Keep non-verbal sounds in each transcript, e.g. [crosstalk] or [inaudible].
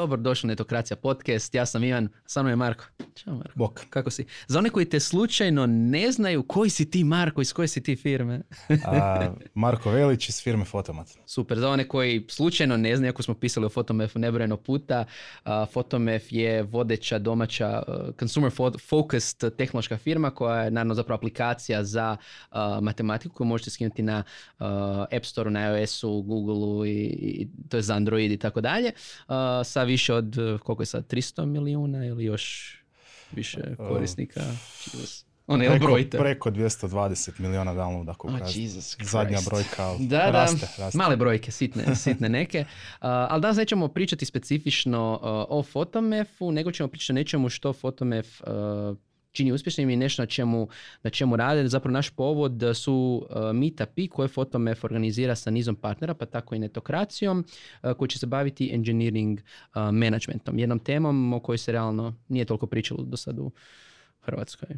Dobro došli na Netokracija podcast. Ja sam Ivan, sa mnom je Marko. Ćao Marko. Bok. Kako si? Za one koji te slučajno ne znaju, koji si ti Marko, iz koje si ti firme? A, Marko Velić iz firme Fotomat. Super, za one koji slučajno ne znaju, ako smo pisali o Fotomefu nebrojeno puta, a, Fotomef je vodeća domaća uh, consumer fo- focused tehnološka firma koja je naravno zapravo aplikacija za matematiku koju možete skinuti na App Store, na iOS-u, Google-u i, i to je za Android i tako dalje. Sa više od, uh, koliko je sad, 300 milijuna ili još više korisnika? Jesus. Ono, jel Preko, brojite? preko 220 miliona downloada koliko Oh, raste. Jesus Zadnja brojka Da, da, raste, raste. male brojke, sitne, sitne neke. Uh, ali danas nećemo pričati specifično uh, o Fotomefu, nego ćemo pričati nečemu što Fotomef uh, čini uspješnim i nešto na čemu, na čemu rade. Zapravo naš povod su uh, meetupi koje Fotomef organizira sa nizom partnera, pa tako i netokracijom, uh, koji će se baviti engineering uh, managementom. Jednom temom o kojoj se realno nije toliko pričalo do sad u Hrvatskoj.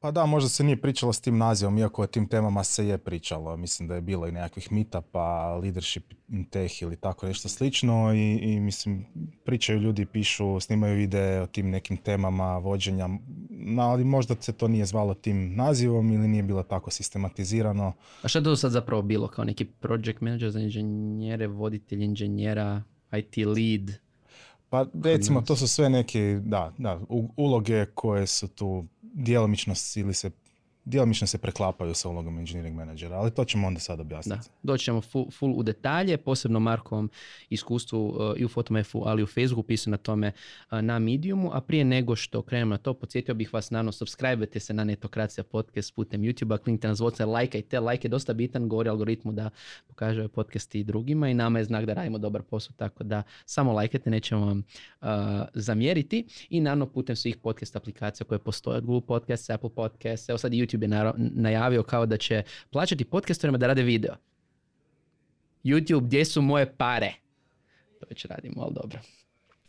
Pa da, možda se nije pričalo s tim nazivom, iako o tim temama se je pričalo. Mislim da je bilo i nekakvih meetupa, leadership tech ili tako nešto slično i, i mislim, pričaju ljudi, pišu, snimaju videe o tim nekim temama vođenja, ali možda se to nije zvalo tim nazivom ili nije bilo tako sistematizirano. A šta je to sad zapravo bilo? Kao neki project manager za inženjere, voditelj inženjera, IT lead? Pa recimo to su sve neke da, da, uloge koje su tu djelomično ili se djelomično se preklapaju sa ulogom engineering menadžera, ali to ćemo onda sad Da, objasniti. doći ćemo full, full u detalje, posebno Markovom iskustvu uh, i u Fotomefu, ali i u Facebooku, pisu na tome uh, na Mediumu, a prije nego što krenemo na to, podsjetio bih vas, naravno, subscribe se na Netokracija podcast putem YouTube-a, kliknite na zvonce, lajkajte, like je dosta bitan, govori algoritmu da pokaže podcast i drugima i nama je znak da radimo dobar posao, tako da samo lajkajte, nećemo vam uh, zamjeriti i naravno putem svih podcast aplikacija koje postoje od Google Podcasts, Apple Podcasts, evo je naro- najavio kao da će plaćati podcasterima da rade video. YouTube, gdje su moje pare? To već radimo, ali dobro.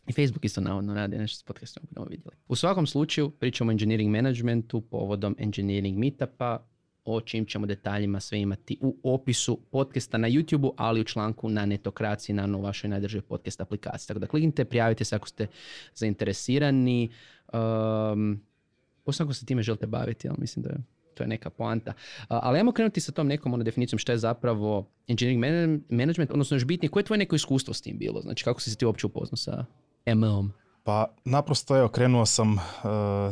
I Facebook isto navodno radi nešto s podcastom budemo vidjeli. U svakom slučaju pričamo o engineering managementu povodom engineering meetupa, o čim ćemo detaljima sve imati u opisu podcasta na YouTube-u, ali u članku na netokraciji, na vašoj najdržoj podcast aplikaciji. Tako da kliknite, prijavite se ako ste zainteresirani. Um, posebno ako se time želite baviti, ali mislim da je to je neka poanta. Ali ajmo krenuti sa tom nekom ono definicijom šta je zapravo engineering man- management, odnosno još bitnije, koje je tvoje neko iskustvo s tim bilo? Znači kako si se ti uopće upoznao sa ML-om? Pa naprosto evo krenuo sam uh,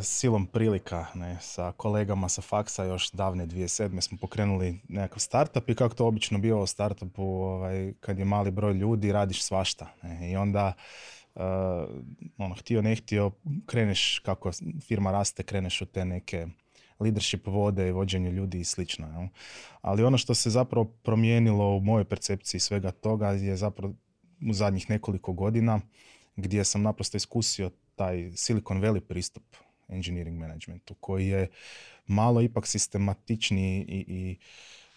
silom prilika ne, sa kolegama sa faksa još davne 2007. smo pokrenuli nekakav startup i kako to obično bio u startupu ovaj, kad je mali broj ljudi radiš svašta. Ne, I onda uh, ono, htio ne htio kreneš kako firma raste kreneš u te neke leadership vode vođenje ljudi i slično. jel. Ali ono što se zapravo promijenilo u mojoj percepciji svega toga je zapravo u zadnjih nekoliko godina gdje sam naprosto iskusio taj Silicon Valley pristup engineering managementu koji je malo ipak sistematičniji i, i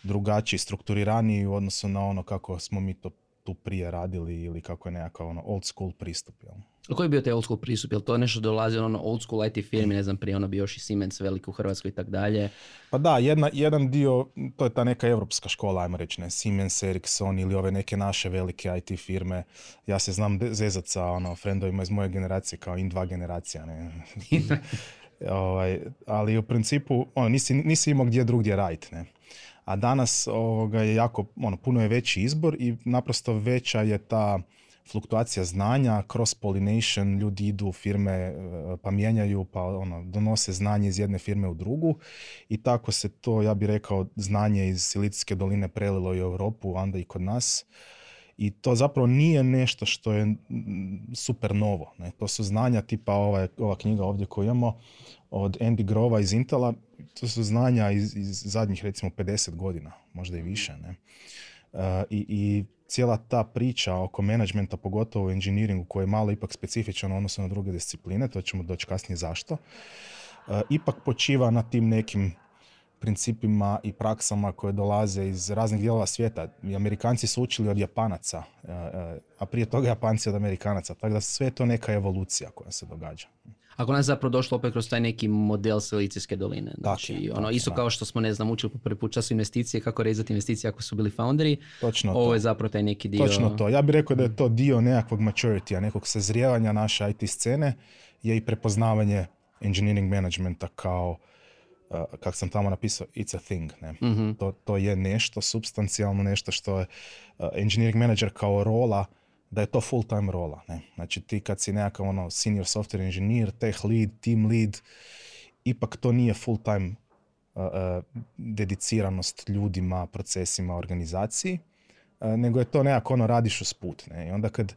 drugačiji, strukturiraniji u odnosu na ono kako smo mi to tu prije radili ili kako je nekakav ono old school pristup. Jel? A koji je bio taj old school pristup? Je li to nešto dolazi ono old school IT firmi, ne znam, prije ono bio još i Siemens velik u Hrvatskoj i tako dalje. Pa da, jedna, jedan dio, to je ta neka europska škola, ajmo reći, ne, Siemens, Ericsson ili ove neke naše velike IT firme. Ja se znam zezat sa ono, friendovima iz moje generacije, kao in dva generacija, ne. [laughs] ovaj, ali u principu, ono, nisi, nisi imao gdje drugdje raditi, ne. A danas ovoga, je jako, ono, puno je veći izbor i naprosto veća je ta fluktuacija znanja, cross pollination, ljudi idu u firme e, pa mijenjaju, pa ono, donose znanje iz jedne firme u drugu i tako se to, ja bih rekao, znanje iz Silicijske doline prelilo i u Europu, onda i kod nas. I to zapravo nije nešto što je super novo. Ne? To su znanja tipa ova, ova knjiga ovdje koju imamo od Andy Grova iz Intela. To su znanja iz, iz zadnjih recimo 50 godina, možda i više. Ne? E, i, I cijela ta priča oko menadžmenta, pogotovo u engineeringu koji je malo ipak specifičan u odnosu na druge discipline, to ćemo doći kasnije zašto, e, ipak počiva na tim nekim principima i praksama koje dolaze iz raznih dijelova svijeta. I Amerikanci su učili od Japanaca, e, e, a prije toga Japanci od Amerikanaca. Tako da sve je to neka evolucija koja se događa. Ako nas zapravo došlo opet kroz taj neki model Silicijske doline. Znači, Dakle, ono, isto kao što smo, ne znam, učili po prvi put su investicije, kako rezati investicije ako su bili founderi. Točno Ovo to. je zapravo taj neki dio. Točno to. Ja bih rekao da je to dio nekakvog maturity nekog sazrijevanja naše IT scene je i prepoznavanje engineering managementa kao uh, kako sam tamo napisao, it's a thing. Ne? Mhm. To, to je nešto, substancijalno nešto što je uh, engineering manager kao rola, da je to full time rola. Ne? Znači ti kad si nekakav ono senior software engineer, tech lead, team lead, ipak to nije full time uh, uh, dediciranost ljudima, procesima, organizaciji, uh, nego je to nekako ono radiš usput. Ne? I onda kad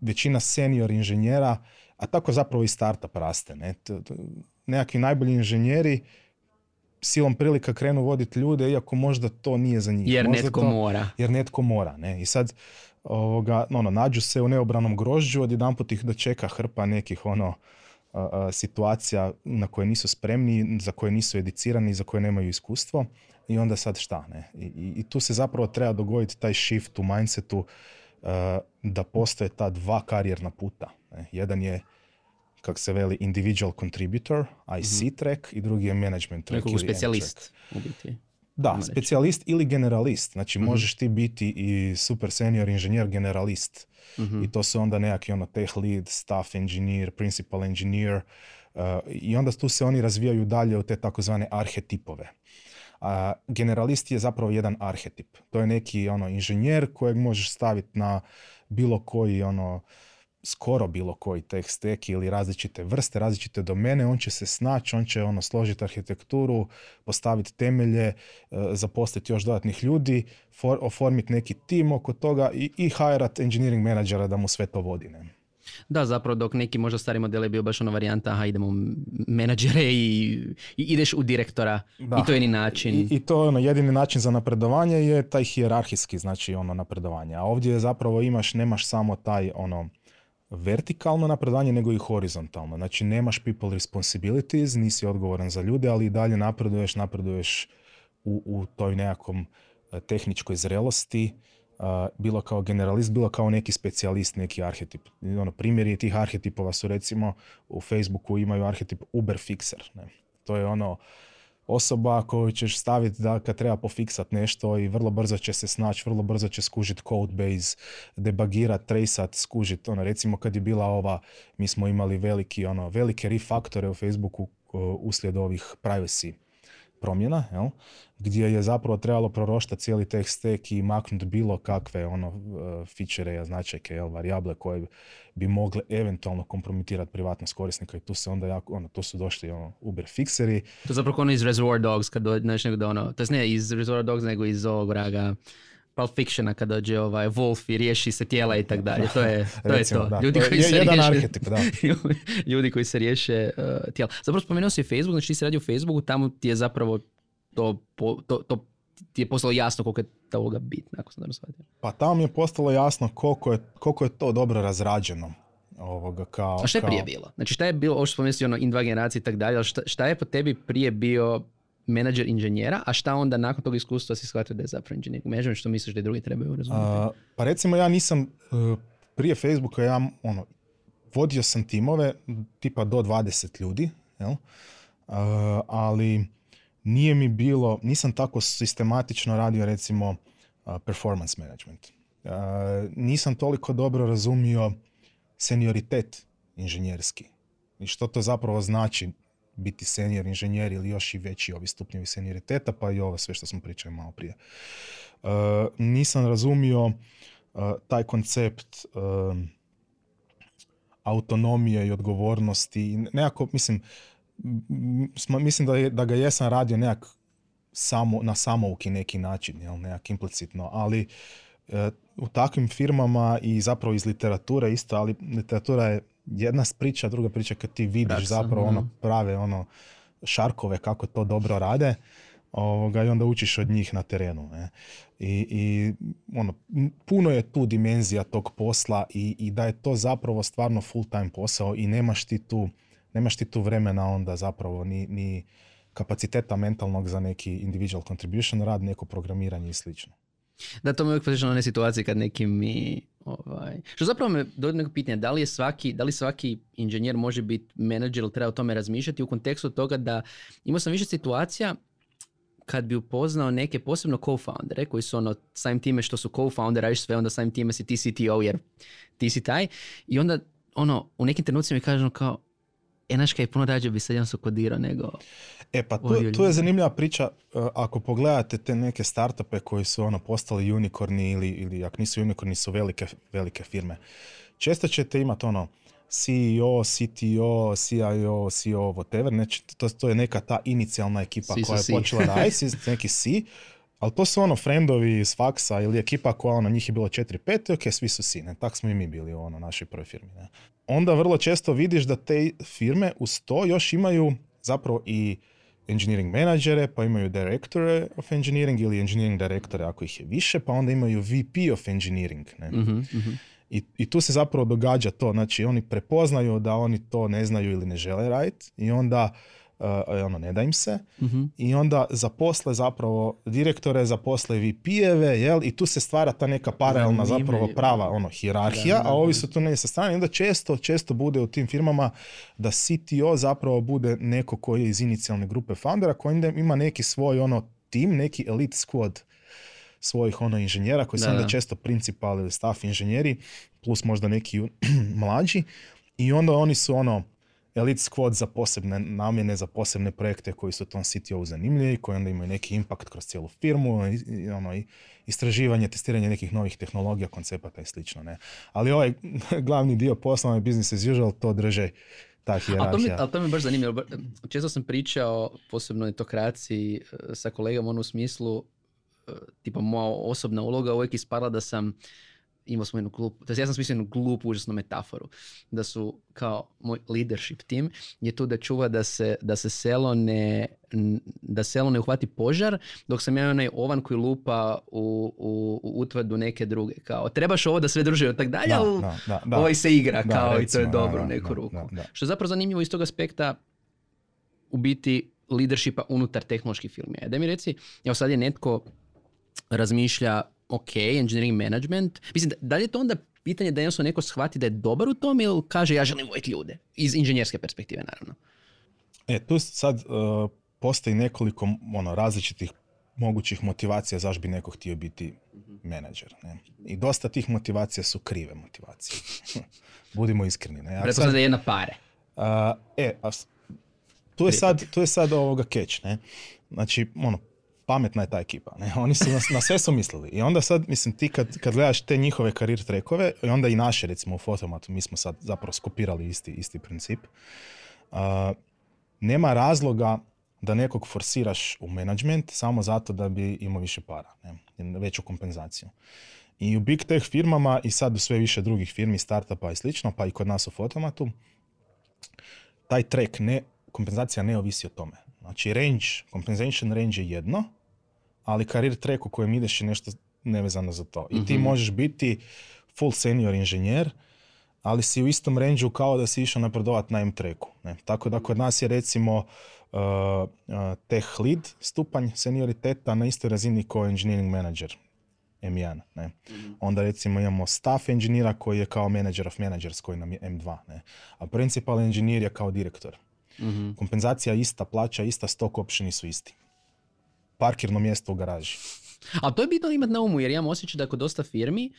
većina senior inženjera, a tako zapravo i startup raste, ne? Nekakvi najbolji inženjeri silom prilika krenu voditi ljude, iako možda to nije za njih. Jer Možda netko to- mora. jer netko mora. Ne? I sad ovoga, ono, nađu se u neobranom grožđu, odjedanput ih dočeka hrpa nekih ono, a, a, situacija na koje nisu spremni, za koje nisu educirani, za koje nemaju iskustvo i onda sad šta? Ne? I, i, i tu se zapravo treba dogoditi taj shift u mindsetu a, da postoje ta dva karijerna puta. Ne? Jedan je kak se veli individual contributor, IC track i drugi je management track Nekog specijalist. U biti. Da, specijalist ili generalist. Znači Mhm. možeš ti biti i super senior inženjer generalist. Mhm. I to su onda nekakvi ono tech lead, staff engineer, principal engineer. uh, I onda tu se oni razvijaju dalje u te takozvane arhetipove. A generalist je zapravo jedan arhetip. To je neki ono inženjer kojeg možeš staviti na bilo koji ono skoro bilo koji tech stack ili različite vrste, različite domene, on će se snaći, on će ono složiti arhitekturu, postaviti temelje, e, zaposliti još dodatnih ljudi, for, oformiti neki tim oko toga i, i hajrat engineering menadžera da mu sve to vodi. Ne? Da, zapravo dok neki možda stari model je bio baš ono varijanta, aha idemo menadžere i, i ideš u direktora. Da. I to je ni način. I, I to je ono, jedini način za napredovanje je taj hijerarhijski, znači ono napredovanje. A ovdje zapravo imaš, nemaš samo taj ono vertikalno napredovanje, nego i horizontalno. Znači nemaš people responsibilities, nisi odgovoran za ljude, ali i dalje napreduješ, napreduješ u, u toj nekakvom e, tehničkoj zrelosti, a, bilo kao generalist, bilo kao neki specijalist, neki arhetip. Ono, primjeri tih arhetipova su recimo u Facebooku imaju arhetip Uber fixer. Ne? To je ono osoba koju ćeš staviti da kad treba pofiksat nešto i vrlo brzo će se snaći, vrlo brzo će skužit code base, debagirat, traceat, skužit. Ono, recimo kad je bila ova, mi smo imali veliki, ono, velike refaktore u Facebooku uh, uslijed ovih privacy promjena, jel? gdje je zapravo trebalo proroštati cijeli tech stack i maknuti bilo kakve ono uh, fičere, značajke, jel, varijable koje bi mogle eventualno kompromitirati privatnost korisnika i tu se onda jako, ono, tu su došli ono, Uber fixeri, To je zapravo ono iz Reservoir Dogs, kad dođe, znaš, nego da ono, to ne iz Reservoir Dogs, nego iz ovog raga Pulp Fictiona kad dođe ovaj Wolf i riješi se tijela i tak dalje. To je to. Recimo, je to. da. Ljudi je koji se jedan riješe, arhetip, da. [laughs] ljudi koji se riješe uh, tijela. Zapravo spomenuo si Facebook, znači ti si radio u Facebooku, tamo ti je zapravo to, po- to, to ti je postalo jasno koliko je ta uloga bitna, ako sam dobro shvatio. Pa tamo mi je postalo jasno koliko je, koliko je to dobro razrađeno. Ovoga, kao, A šta je kao- prije bilo? Znači šta je bilo, ovo što spomenuo ono in dva generacije i tak dalje, ali šta, šta je po tebi prije bio menadžer inženjera, a šta onda nakon tog iskustva si shvatio da je zapravo što misliš da i drugi trebaju razumjeti? Pa recimo ja nisam, e, prije Facebooka ja ono, vodio sam timove tipa do 20 ljudi, jel? A, ali nije mi bilo, nisam tako sistematično radio recimo a, performance management. Nisam toliko dobro razumio senioritet inženjerski i što to zapravo znači biti senior inženjer ili još i veći ovi stupnjevi senioriteta, pa i ovo sve što smo pričali malo prije. Uh, nisam razumio uh, taj koncept um, autonomije i odgovornosti. Nekako, mislim, smo- mislim da, da ga jesam radio nekak samo, na samouki neki način, jel, nekak implicitno, ali e, u takvim firmama i zapravo iz literature isto, ali literatura je jedna priča, druga priča kad ti vidiš Praksa, zapravo mhm. ono prave ono šarkove kako to dobro rade ovoga, i onda učiš od njih na terenu. Ne? I, i ono, puno je tu dimenzija tog posla i, i da je to zapravo stvarno full time posao i nemaš ti tu, nemaš ti tu vremena onda zapravo ni, ni kapaciteta mentalnog za neki individual contribution rad, neko programiranje i slično. Da, to me uvijek na one situacije kad neki mi Ovaj. Što zapravo me dovodi neko pitanje, da li, je svaki, da li svaki inženjer može biti menadžer ili treba o tome razmišljati u kontekstu toga da imao sam više situacija kad bi upoznao neke posebno co-foundere koji su ono samim time što su co-founder, radiš sve, onda samim time si ti CTO jer ti si taj i onda ono u nekim trenucima mi kažu kao e, znaš kaj, puno rađe bi sad jedan kodirao nego... E pa tu, tu je zanimljiva priča, e, ako pogledate te neke startupe koji su ono postali unikorni ili, ili ako nisu unikorni su velike, velike firme. Često ćete imati ono CEO, CTO, CIO, CEO, whatever, znači to, to je neka ta inicijalna ekipa koja je počela [laughs] raditi, neki C, ali to su ono friendovi iz faksa ili ekipa koja ono njih je bilo 4-5, ok, svi su si, ne, tak smo i mi bili u ono, našoj prvoj firmi. Ne. Onda vrlo često vidiš da te firme uz to još imaju zapravo i engineering menadžere, pa imaju directore of engineering ili engineering directore ako ih je više, pa onda imaju VP of engineering. Ne. mm I, I tu se zapravo događa to, znači oni prepoznaju da oni to ne znaju ili ne žele raditi i onda uh, ono, ne da im se. Mhm. i onda zaposle zapravo direktore, zaposle VP-eve, jel, i tu se stvara ta neka paralelna zapravo prava ono, hirarhija, a ovi su tu ne sa strane. I onda često, često bude u tim firmama da CTO zapravo bude neko koji je iz inicijalne grupe foundera, koji ima neki svoj ono tim, neki elite squad svojih ono inženjera koji su onda često principal ili staff inženjeri plus možda neki [clears throat] mlađi. I onda oni su ono elite squad za posebne namjene, za posebne projekte koji su tom CTO zanimljivi, koji onda imaju neki impact kroz cijelu firmu, ono, i istraživanje, testiranje nekih novih tehnologija, koncepata i slično. Ne? Ali ovaj [laughs] glavni dio posla, business as usual, to drže ta hijerarhija. Ali to mi, baš zanimljivo. Često sam pričao, posebno etokraciji, eh, sa kolegom ono u smislu, tipa moja osobna uloga uvijek ispala da sam imao smo jednu glupu, ja sam smislio jednu glupu užasnu metaforu, da su kao moj leadership tim je tu da čuva da se, da se selo ne, da selo ne uhvati požar, dok sam ja onaj ovan koji lupa u, u, u utvrdu neke druge, kao trebaš ovo da sve druže i tak dalje, da, da, da, ovaj se igra kao i to je dobro u neku ruku. Što je zapravo zanimljivo iz tog aspekta u biti leadershipa unutar tehnoloških filmija. Da mi reci, evo sad je netko razmišlja, ok, engineering management. Mislim, da li je to onda pitanje da jednostavno neko shvati da je dobar u tom ili kaže ja želim voditi ljude? Iz inženjerske perspektive, naravno. E, tu sad uh, postoji nekoliko ono, različitih mogućih motivacija zašto bi neko htio biti menadžer. Ne? I dosta tih motivacija su krive motivacije. [laughs] Budimo iskreni. Ne? Ja sad, da jedna pare. Uh, e, a, tu je sad, tu je sad ovoga catch, ne? Znači, ono, pametna je ta ekipa. Ne? [laughs] Oni su na, sve su mislili. I onda sad, mislim, ti kad, kad gledaš te njihove karir trekove, i onda i naše, recimo u Fotomatu, mi smo sad zapravo skopirali isti, isti princip. Uh, nema razloga da nekog forsiraš u management samo zato da bi imao više para, ne? veću kompenzaciju. I u big tech firmama i sad u sve više drugih firmi, startupa i slično, pa i kod nas u Fotomatu, taj trek ne, kompenzacija ne ovisi o tome. Znači range, compensation range je jedno, ali karir track u kojem ideš je nešto nevezano za to. I ti mhm. možeš biti full senior inženjer, ali si u istom range kao da si išao napredovat na M-tracku. Ne? Tako da kod nas je recimo uh, uh, tech lead stupanj senioriteta na istoj razini kao engineering manager. M1. Ne? Mhm. Onda recimo imamo staff engineera koji je kao manager of managers koji nam je M2. Ne? A principal engineer je kao direktor. Mm Kompenzacija ista, plaća ista, stock optioni su isti parkirno mjesto u garaži. A to je bitno imati na umu, jer imam osjećaj da kod dosta firmi,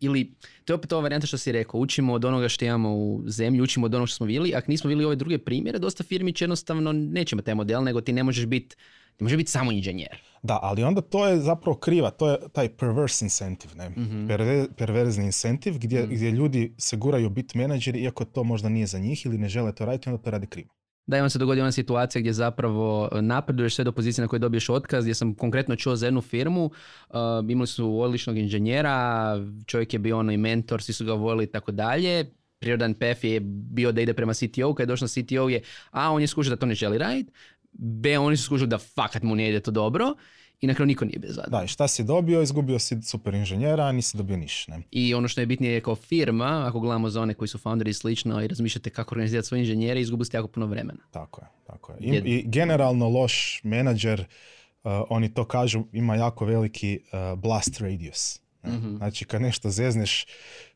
ili, to je opet ova varijanta što si rekao, učimo od onoga što imamo u zemlji, učimo od onoga što smo vidjeli, ako nismo vidjeli ove druge primjere, dosta firmi će jednostavno nećemo taj model, nego ti ne možeš biti ne može biti samo inženjer. Da, ali onda to je zapravo kriva, to je taj perverse incentive, ne? mm perverzni incentive gdje, mm gdje ljudi se guraju biti menadžeri iako to možda nije za njih ili ne žele to raditi, onda to radi krivo da vam se dogodi ona situacija gdje zapravo napreduješ sve do pozicije na kojoj dobiješ otkaz, gdje sam konkretno čuo za jednu firmu, uh, imali su odličnog inženjera, čovjek je bio ono i mentor, svi su ga volili i tako dalje, prirodan PF je bio da ide prema CTO, kad je došao na CTO je, a on je skužio da to ne želi raditi, B oni su skužili da fakat mu ne ide to dobro i na kraju niko nije bez Da, i šta si dobio? Izgubio si super inženjera, a nisi dobio niš. Ne? I ono što je bitnije je kao firma, ako gledamo za one koji su founderi i slično i razmišljate kako organizirati svoje inženjere, izgubili ste jako puno vremena. Tako je, tako je. I, i generalno loš menadžer, uh, oni to kažu, ima jako veliki uh, blast radius. Mhm. Znači kad nešto zezneš,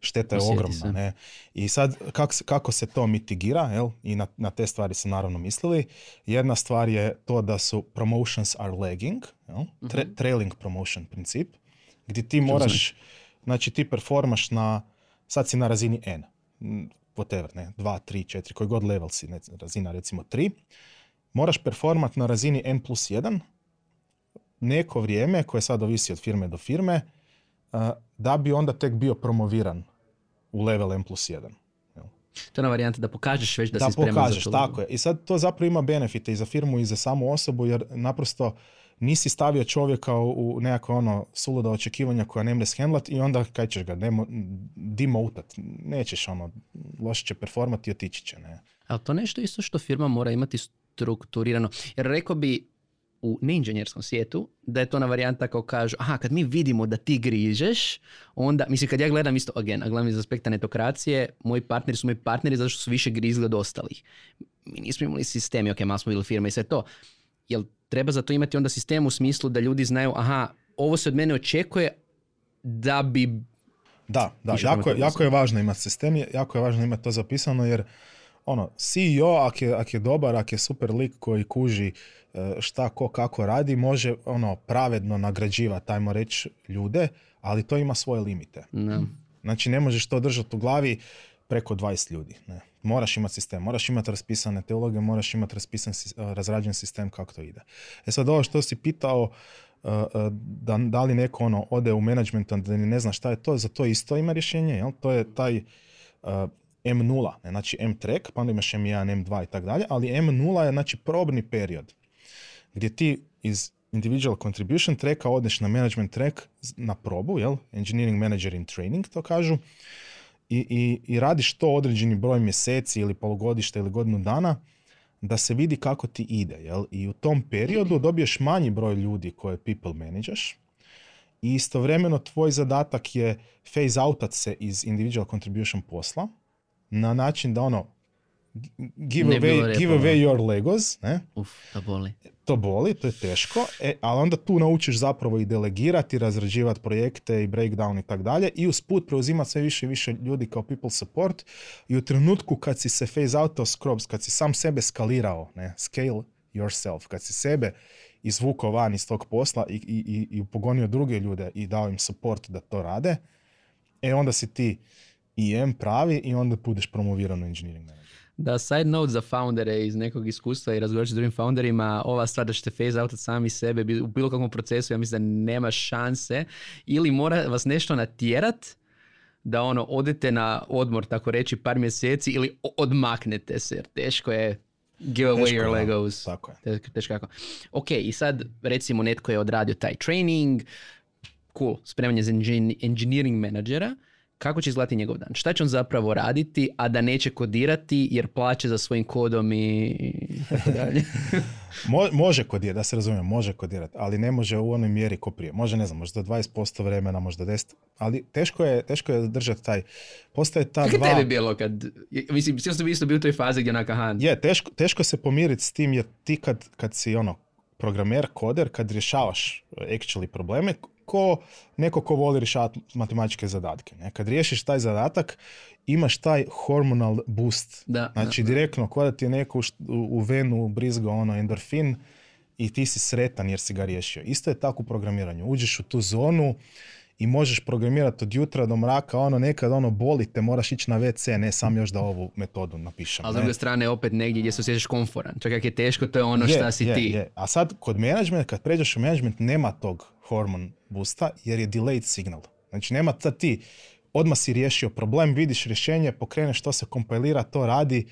šteta je Osjeti ogromna. se. Ne? I sad kako se, kako se to mitigira, jel? i na, na te stvari su naravno mislili, jedna stvar je to da su promotions are lagging, jel? Tra- Mhm. trailing promotion princip, gdje ti moraš, znači ti performaš na, sad si na razini N, whatever, ne, 2, 3, 4, koji god level si, ne, razina recimo 3, moraš performat na razini N plus 1 neko vrijeme, koje sad ovisi od firme do firme, da bi onda tek bio promoviran u level M plus 1. To je ona varijanta da pokažeš već da, Da, si spreman pokažeš, za to. tako je. I sad to zapravo ima benefite i za firmu i za samu osobu, jer naprosto nisi stavio čovjeka u nekakve ono suluda očekivanja koja ne mre shendlat i onda kaj ćeš ga demo, demotat. Nećeš ono, loše će performati i otići će. Ne? Ali to nešto isto što firma mora imati strukturirano. Jer rekao bi u neinženjerskom svijetu da je to na varijanta kao kažu, aha, kad mi vidimo da ti grižeš, onda, mislim, kad ja gledam isto, again, a gledam iz aspekta netokracije, moji partneri su moji partneri zato što su više grizli od ostalih. Mi nismo imali sistemi, ok, malo smo bili firma i sve to. Jel treba za to imati onda sistem u smislu da ljudi znaju, aha, ovo se od mene očekuje da bi Da, da, jako, jako je važno imati sistem, jako je važno imati to zapisano jer ono, CEO ak je, ak je dobar, ak je super lik koji kuži e, šta ko kako radi, može ono pravedno nagrađivati, ajmo reći, ljude, ali to ima svoje limite. no, Znači ne možeš to držati u glavi preko 20 ljudi. Ne. Moraš imati sistem, moraš imati raspisane teologe, moraš imati raspisan, sis- razrađen sistem kako to ide. E sad ovo što si pitao, uh, da, da li neko ono ode u management, da ne zna šta je to, za to isto ima rješenje, jel? To je taj M0, ne? znači M-track, pa onda imaš M1, M2 i tako dalje, ali M0 je znači probni period gdje ti iz individual contribution tracka odeš na management track na probu, jel? Engineering manager in training to kažu, i, i, i radiš to određeni broj mjeseci ili polugodišta ili godinu dana da se vidi kako ti ide, jel? I u tom periodu dobiješ manji broj ljudi koje people manageš i istovremeno tvoj zadatak je phase outat se iz individual contribution posla na način da ono give Ne away, give away your Legos, ne? uf, to boli. to boli, to je teško, e, ali onda tu naučiš zapravo i delegirati, razrađivati projekte i breakdown i tak dalje i usput preuzimati sve više i više ljudi kao people support i u trenutku kad si se phase out of scrubs, kad si sam sebe skalirao, ne, scale yourself, kad si sebe izvukao van iz tog posla i, i, i, i upogonio druge ljude i dao im support da to rade, e onda si ti IM pravi i onda budeš promoviran u engineering manager. Da, side note za foundere iz nekog iskustva i razgovarati s drugim founderima, ova stvar da ćete phase out od sami sebe u bilo kakvom procesu, ja mislim da nema šanse. Ili mora vas nešto natjerat da ono odete na odmor, tako reći, par mjeseci ili odmaknete se, jer teško je give away Teško, your. Legos. Tako je. Teško, jako. Ok, i sad recimo netko je odradio taj training, cool, spremanje za engin- engineering menadžera, kako će izgledati njegov dan? Šta će on zapravo raditi, a da neće kodirati jer plaće za svojim kodom i tako dalje? [laughs] Mo- može kodirati, da se razumijem, može kodirati, ali ne može u onoj mjeri ko prije. Može, ne znam, možda 20% vremena, možda 10%, ali teško je, teško je držati taj, postoje ta Kako dva... tebi bilo kad, mislim, svi smo isto bili u toj fazi gdje onaka, Je, teško, teško se pomiriti s tim jer ti kad, kad si ono, programer, koder, kad rješavaš actually probleme, ko neko ko voli rješavati matematičke zadatke. Ne? Kad riješiš taj zadatak, imaš taj hormonal boost. Da, znači da, direktno, ko da ti je neko u, venu brizgao ono endorfin i ti si sretan jer si ga riješio. Isto je tako u programiranju. Uđeš u tu zonu i možeš programirati od jutra do mraka, ono nekad ono boli te, moraš ići na WC, ne sam još da ovu metodu napišem. ali s druge strane opet negdje gdje se osjećaš komforan. Čak jak je teško, to je ono Je, šta si je, ti. je. A sad kod management, kad pređeš u management, nema tog hormon boosta jer je delayed signal. Znači nema sad ti, odmah si riješio problem, vidiš rješenje, pokreneš to se kompilira, to radi,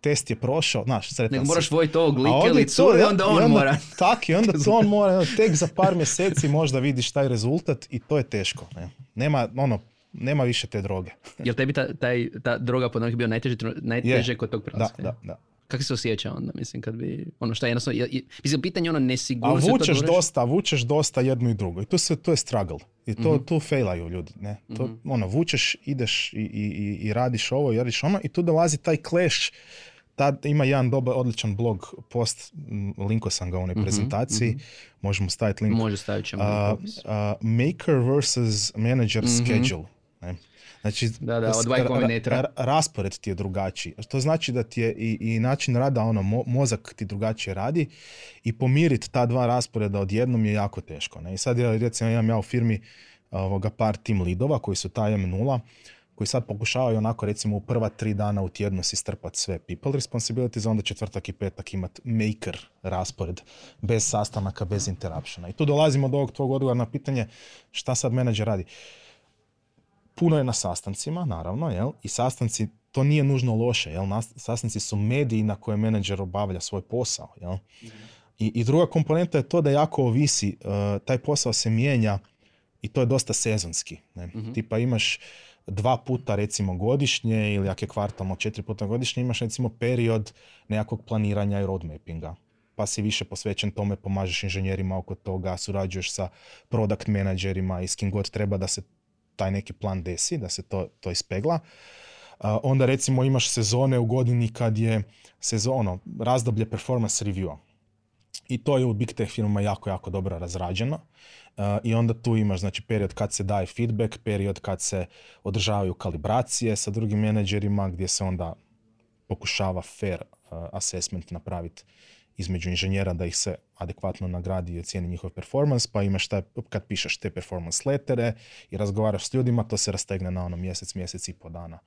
test je prošao, znaš, sretan Nego si. moraš vojiti ovog lika ili to, cure, onda on mora. Tak, i onda [laughs] to on mora, tek za par mjeseci možda vidiš taj rezultat i to je teško. Ne? Nema, ono, nema više te droge. Jel tebi ta, taj, ta droga pod bio najteže, najteže kod tog Da, prelaska? da, da. Kako se osjeća onda, mislim, kad bi, ono šta je jednostavno, je- je- mislim, pitanje je ono A nesigurnosti. vučeš dosta, vučeš dosta jedno i drugo. I tu se, to je struggle. I to, Mhm. tu failaju ljudi. Ne? To, ono, vučeš, ideš i, i, i, radiš ovo, i radiš ono i tu dolazi taj clash tad ima jedan dobar, odličan blog post, linko sam ga u onoj Mhm, prezentaciji, mhm. možemo staviti link. Može stavit ćemo A, u opis. a, maker versus manager Mhm. schedule. Ne? Znači, Da, da, od ra- ra- raspored ti je drugačiji. To znači da ti je i, i način rada, ono, mo- mozak ti drugačije radi i pomiriti ta dva rasporeda odjednom je jako teško. Ne? I sad ja, recimo, imam ja u firmi ovoga, par team lidova koji su taj M0, koji sad pokušavaju onako recimo u prva tri dana u tjednu si strpati sve people responsibilities, onda četvrtak i petak imat maker raspored, bez sastanaka, bez interruptiona. I tu dolazimo do ovog tvog odgovora na pitanje šta sad menadžer radi. Puno je na sastancima, naravno, jel? I sastanci, to nije nužno loše, jel? Sastanci su mediji na koje menadžer obavlja svoj posao, jel? I, I druga komponenta je to da jako ovisi, uh, taj posao se mijenja i to je dosta sezonski. Ne? Tipa imaš dva puta recimo godišnje ili ako je kvartalno četiri puta godišnje imaš recimo period nekakvog planiranja i roadmappinga. Pa si više posvećen tome, pomažeš inženjerima oko toga, surađuješ sa product menadžerima i s kim god treba da se taj neki plan desi, da se to, to ispegla. Onda recimo imaš sezone u godini kad je sezono, razdoblje performance review i to je u big tech firmama jako, jako dobro razrađeno. I onda tu imaš znači, period kad se daje feedback, period kad se održavaju kalibracije sa drugim menadžerima, gdje se onda pokušava fair assessment napraviti između inženjera da ih se adekvatno nagradi i ocijeni njihov performance, pa imaš taj, kad pišeš te performance letere i razgovaraš s ljudima, to se rastegne na ono mjesec, mjesec i po dana.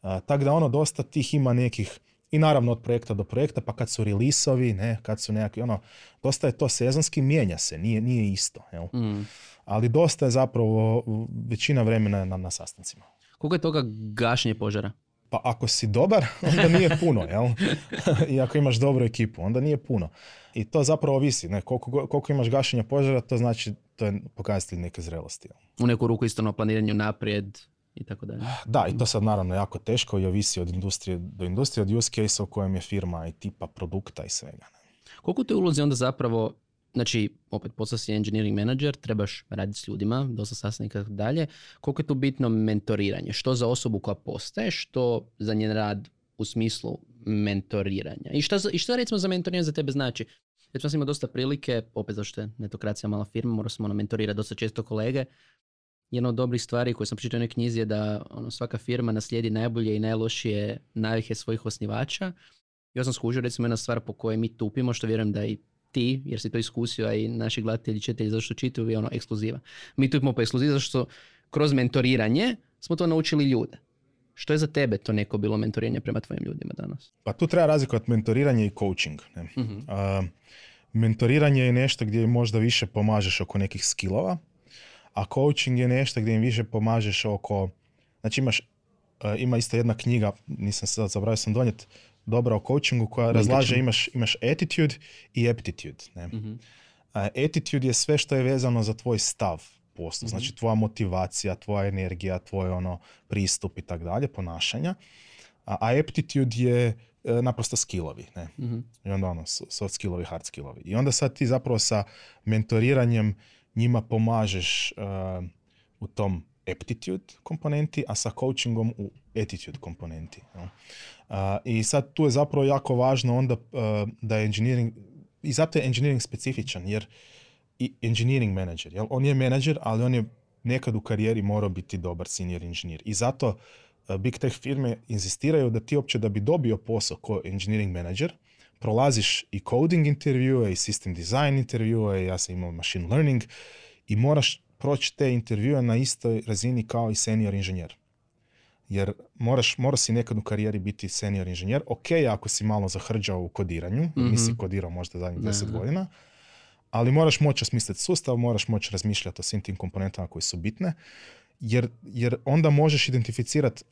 Tako da ono dosta tih ima nekih i naravno od projekta do projekta, pa kad su releaseovi, ne, kad su nekakvi, ono, dosta je to sezonski, mijenja se, nije, nije isto, jel? Mm. Ali dosta je zapravo većina vremena na, na sastancima. Koliko je toga gašenje požara? Pa ako si dobar, [laughs] onda nije puno, jel? [laughs] I ako imaš dobru ekipu, onda nije puno. I to zapravo ovisi, ne? Koliko, koliko imaš gašenja požara, to znači, to je pokazatelj neke zrelosti. Jel? U neku ruku isto na planiranju naprijed i tako dalje. Da, i to sad naravno jako teško i ovisi od industrije do industrije, od use case u kojem je firma i tipa produkta i svega. Ne? Koliko te ulozi onda zapravo, znači, opet posao si engineering manager, trebaš raditi s ljudima, dosta sastavnika i tako dalje. Koliko je tu bitno mentoriranje? Što za osobu koja postaje, što za njen rad u smislu mentoriranja? I za- i šta recimo za mentoriranje za tebe znači? Recimo sam imao dosta prilike, opet zašto je netokracija mala firma, morao sam ono mentorirati dosta često kolege. Jedna od dobrih stvari koju sam pročitao u knjizi je da ono, svaka firma naslijedi najbolje i najlošije navike svojih osnivača. Ja sam skužio recimo jedna stvar po kojoj mi tupimo, što vjerujem da i ti, jer si to iskusio, a i naši gledatelji, čitatelji, zašto čitaju, je ono ekskluziva. Mi tupimo po ekskluzivi zato što kroz mentoriranje smo to naučili ljude. Što je za tebe to neko bilo mentoriranje prema tvojim ljudima danas? Pa tu treba razlikovati mentoriranje i coaching. Ne? A, mentoriranje je nešto gdje možda više pomažeš oko nekih skillova, a coaching je nešto gdje im više pomažeš oko, znači imaš, a, ima isto jedna knjiga, nisam sad zaboravio sam donijeti, dobra o coachingu koja razlaže ćemo. imaš, imaš attitude i aptitude. Ne? A, attitude je sve što je vezano za tvoj stav poslu, znači tvoja motivacija, tvoja energija, tvoj ono pristup i tako dalje, ponašanja. A, a aptitude je e, naprosto skillovi, ne? I onda ono, so- soft skillovi, hard skillovi. I onda sad ti zapravo sa mentoriranjem njima pomažeš e, u tom aptitude komponenti, a sa coachingom u attitude komponenti. jel? I sad tu je zapravo jako važno onda e, da je engineering, i zato je engineering specifičan, jer i engineering manager, jel? on je menadžer, ali on je nekad u karijeri morao biti dobar senior inženjer. I zato uh, big tech firme inzistiraju da ti uopće da bi dobio posao kao engineering manager, prolaziš i coding intervjue, i system design intervjue, ja sam imao machine learning, i moraš proći te intervjue na istoj razini kao i senior inženjer. Jer moraš, mora si nekad u karijeri biti senior inženjer. Ok, ako si malo zahrđao u kodiranju, nisi kodirao možda zadnjih Da, 10 da. godina, ali moraš moći osmisliti sustav, moraš moći razmišljati o svim tim komponentama koje su bitne, jer, jer onda možeš identificirati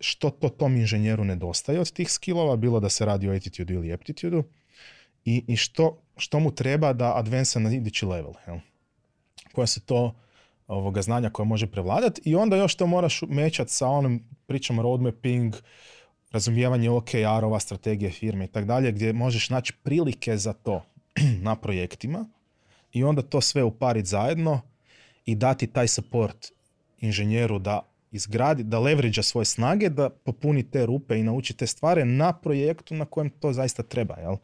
što to tom inženjeru nedostaje od tih skillova, bilo da se radi o attitude ili aptitude i, i što, što mu treba da advansa na idući level. Jel? Koja su to ovoga znanja koje može prevladati i onda još to moraš mečati sa onom pričom roadmapping, razumijevanje OKR-ova, strategije firme i tako dalje, gdje možeš naći prilike za to [clears throat] na projektima i onda to sve upariti zajedno i dati taj support inženjeru da izgradi, da leveriđa svoje snage, da popuni te rupe i nauči te stvari na projektu na kojem to zaista treba. Jel?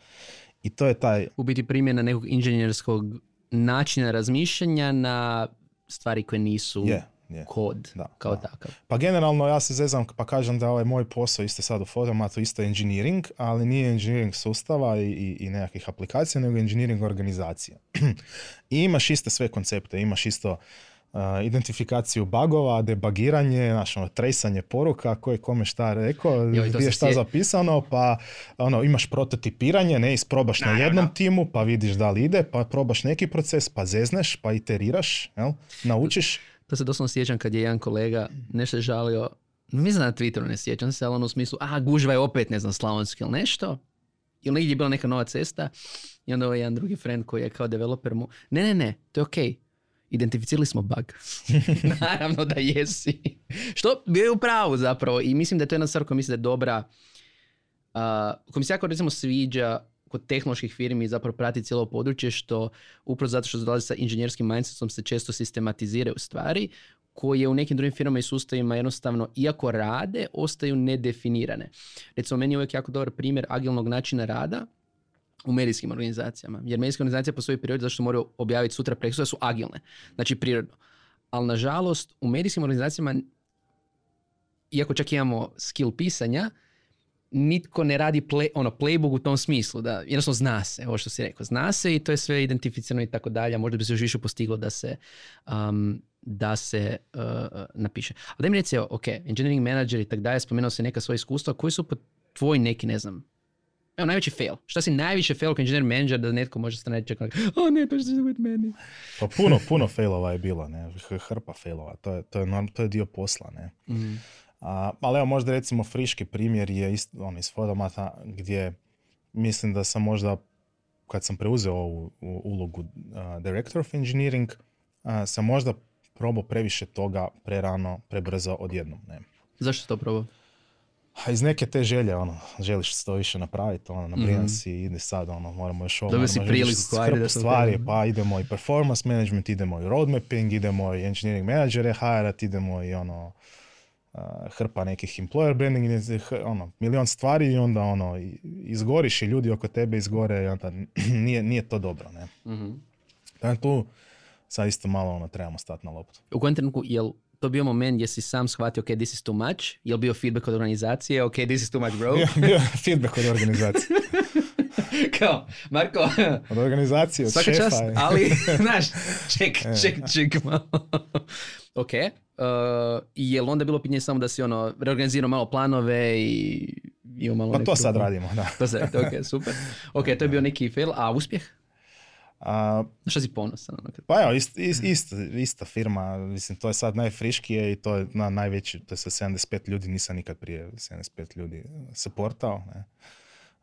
I to je taj... U biti primjena nekog inženjerskog načina razmišljanja na stvari koje nisu Je, je. kod Da, kao da. takav. Pa generalno ja se zezam pa kažem da ovaj moj posao isto sad u Fotomatu isto engineering, ali nije engineering sustava i, i, i nekakvih aplikacija, nego engineering organizacije. [clears throat] I imaš iste sve koncepte, imaš isto uh, identifikaciju bagova, debagiranje, znaš, ono, tresanje poruka, ko je kome šta rekao, Joj, to gdje je šta sje- zapisano, pa ono, imaš prototipiranje, ne, isprobaš na Naravno. jednom timu, pa vidiš da li ide, pa probaš neki proces, pa zezneš, pa iteriraš, jel? naučiš. To se doslovno sjećam kad je jedan kolega nešto žalio, mislim na Twitteru ne sjećam se, ali ono u smislu, a gužva je opet, ne znam, slavonski ili nešto. Ili negdje je bila neka nova cesta i onda ovaj jedan drugi friend koji je kao developer mu, ne, ne, ne, to je okej. Identificirali smo bug. [laughs] Naravno da jesi. Što je u pravu zapravo i mislim da je to jedna stvar koja mislim da je dobra. Uh, koja mi se jako recimo sviđa kod tehnoloških firmi zapravo prati cijelo područje što upravo zato što se dolazi sa inženjerskim mindsetom se često sistematiziraju stvari koje u nekim drugim firmama i sustavima jednostavno, iako rade, ostaju nedefinirane. Recimo, meni je uvijek jako dobar primjer agilnog načina rada u medijskim organizacijama. Jer medijske organizacije po svojoj prirodi zašto moraju objaviti sutra prekosutra su agilne. Znači prirodno. Ali nažalost u medijskim organizacijama iako čak imamo skill pisanja, nitko ne radi play, ono, playbook u tom smislu, da jednostavno zna se, ovo što si rekao, zna se i to je sve identificirano i tako dalje, možda bi se još više postiglo da se, um, da se uh, napiše. Ali da mi reci, ok, engineering manager i tako dalje, spomenuo se neka svoja iskustva, koji su po tvoj neki, ne znam, evo, najveći fail. Šta si najviše fail kao engineer manager da netko može stane i čekati, o ne, to će se dogoditi meni. Pa puno, puno failova je bilo, ne, hrpa failova, to je, to je, norm- to je dio posla, ne. Mm. A, ali evo možda recimo friški primjer je ist, on iz Fotomata gdje mislim da sam možda kad sam preuzeo ovu ulogu a, Director of Engineering a, sam možda probao previše toga prerano, prebrzo odjednom. Ne. Zašto to probao? A iz neke te želje, ono, želiš to više napraviti, ono, nabrijan Mhm. si, ide sad, ono, moramo još ovo, Dobio si priliku, ajde da stvari, pa idemo i performance management, idemo i road mapping, idemo i engineering menadžere hajrat, idemo i ono, hrpa nekih employer branding, ono, milion stvari i onda ono, izgoriš i ljudi oko tebe izgore i onda [clears throat] nije, nije to dobro, ne. Mhm. Tako tu sad isto malo ono, trebamo stati na loptu. U kojem trenutku, jel to bio moment gdje si sam shvatio, ok, this is too much? Jel bio feedback od organizacije, ok, this is too much, bro? [laughs] Je feedback od organizacije. [laughs] Kao, Marko, [laughs] Od organizacije, od svaka šefa. čast, i- ali, znaš, ček, E. ček, ček malo. ok, uh, i jel onda bilo pitanje samo da si ono, reorganizirao malo planove i imao malo Pa to sad radimo, da. To radite, ok, super. Ok, to je bio neki fail, a uspjeh? A, što si ponosan? Ono, kad- Pa evo, ist, ist, isto, ista firma, mislim, to je sad najfriškije i to je na najveći, to je sa 75 ljudi, nisam nikad prije 75 ljudi supportao. Ne.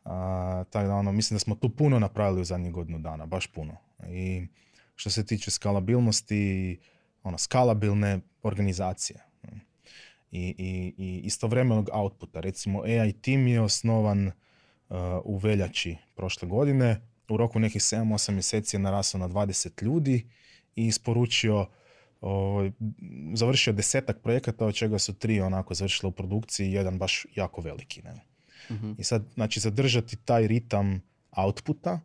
A, tako da, ono, mislim da smo tu puno napravili u zadnjih godinu dana, baš puno. I što se tiče skalabilnosti, ono, skalabilne organizacije. ne. I, i, i istovremenog outputa. Recimo, AI team je osnovan uh, u veljači prošle godine. U roku nekih 7-8 mjeseci je narasao na 20 ljudi i isporučio ovaj, završio desetak projekata, od čega su tri onako završile u produkciji jedan baš jako veliki. Ne? Mhm. I sad, znači, zadržati taj ritam outputa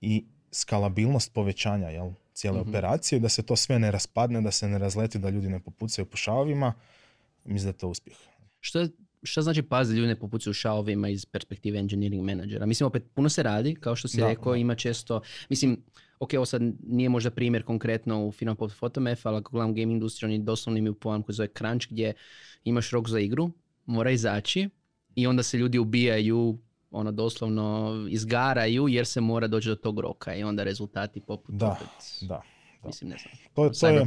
i skalabilnost povećanja jel, cijele Mhm. operacije, da se to sve ne raspadne, da se ne razleti, da ljudi ne popucaju po šavovima, mislim da je to uspjeh. Što, što znači pazi ljudi ne popucaju šalovima iz perspektive engineering menadžera? Mislim, opet, puno se radi, kao što si Da, rekao, da. ima često, mislim, ok, ovo sad nije možda primjer konkretno u firma poput Photomef, ali ako gledam game industriju, oni doslovno imaju pojam koji zove crunch, gdje imaš rok za igru, mora izaći i onda se ljudi ubijaju, ono doslovno izgaraju jer se mora doći do tog roka i onda rezultati poput Da, opet, Da. da. mislim, ne znam, To, je- to, je,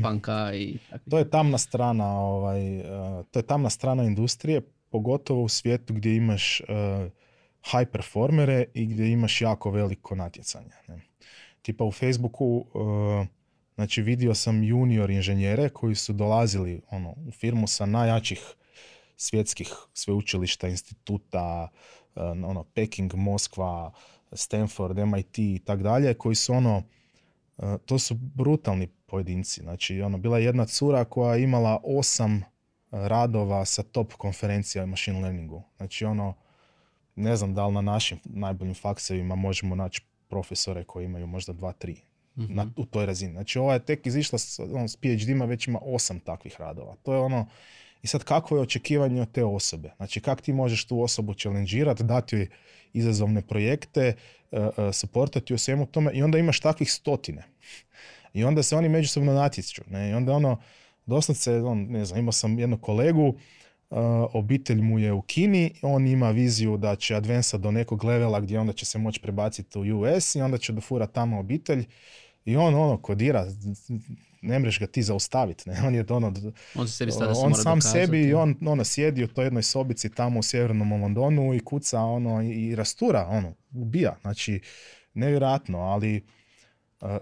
i takvih. to je tamna strana, ovaj, eh, to je tamna strana industrije, pogotovo u svijetu gdje imaš eh, high performere i gdje imaš jako veliko natjecanje. Ne? Tipa u Facebooku, eh, znači vidio sam junior inženjere koji su dolazili ono, u firmu sa najjačih svjetskih sveučilišta, instituta, eh, ono, Peking, Moskva, Stanford, MIT i tak dalje, koji su ono, to su brutalni pojedinci. Znači, ono, bila je jedna cura koja je imala osam radova sa top konferencija machine learningu. Znači ono, ne znam da li na našim najboljim faksevima možemo naći profesore koji imaju možda dva, tri na, u toj razini. Znači ova je tek izišla s, on, s PhD-ima, već ima osam takvih radova. To je ono, i sad kakvo je očekivanje od te osobe? Znači kak ti možeš tu osobu challengeirati, dati joj izazovne projekte, uh, uh, supportati u svemu tome i onda imaš takvih stotine. I onda se oni međusobno natječu. Ne? I onda ono, doslovce, on, ne znam, imao sam jednog kolegu, uh, obitelj mu je u Kini, on ima viziju da će advensa do nekog levela gdje onda će se moći prebaciti u US i onda će dofura tamo obitelj i on ono kodira, ne mreš ga ti zaustaviti, ne, on je ono, On se sebi se on sam dokazati. sebi i on ono sjedi u toj jednoj sobici tamo u sjevernom Londonu i kuca ono i, i rastura, ono, ubija, znači nevjerojatno, ali uh,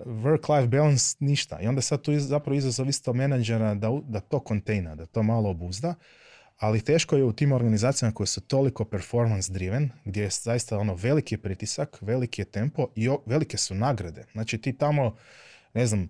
work-life balance ništa. I onda sad tu zapravo izazov isto menadžera da, da to kontejna, da to malo obuzda, ali teško je u tim organizacijama koje su toliko performance driven, gdje je zaista ono veliki pritisak, veliki je tempo i o- velike su nagrade. Znači ti tamo, ne znam,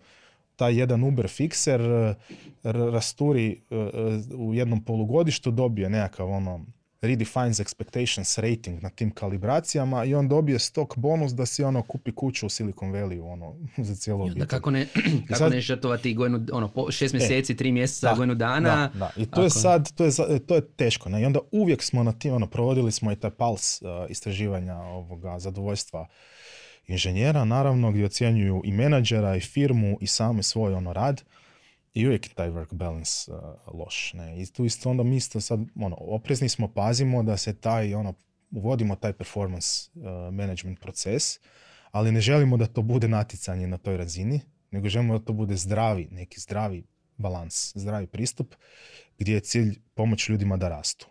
taj jedan Uber fixer eh, rasturi eh, eh, u jednom polugodištu dobije nekakav ono redefines expectations rating na tim kalibracijama i on dobije stok bonus da si ono kupi kuću u Silicon Valley ono [laughs] za cijelu Da obitelj. kako ne, [clears throat] kako sad- ne žrtvovati godinu, ono, po, šest mjeseci, tri mjeseca, Da, godinu dana. Da, da. I to je Ako- sad, to je, to je teško. Ne? I onda uvijek smo na tim, ono, provodili smo i taj pals uh, istraživanja ovoga zadovoljstva inženjera, naravno, gdje ocjenjuju i menadžera, i firmu, i sami svoj ono rad. I uvijek je taj work balance uh, loš. Ne? I tu isto onda mi isto sad, ono, oprezni smo, pazimo da se taj, ono, uvodimo taj performance uh, management proces, ali ne želimo da to bude natjecanje na toj razini, nego želimo da to bude zdravi, neki zdravi balans, zdravi pristup, gdje je cilj pomoći ljudima da rastu,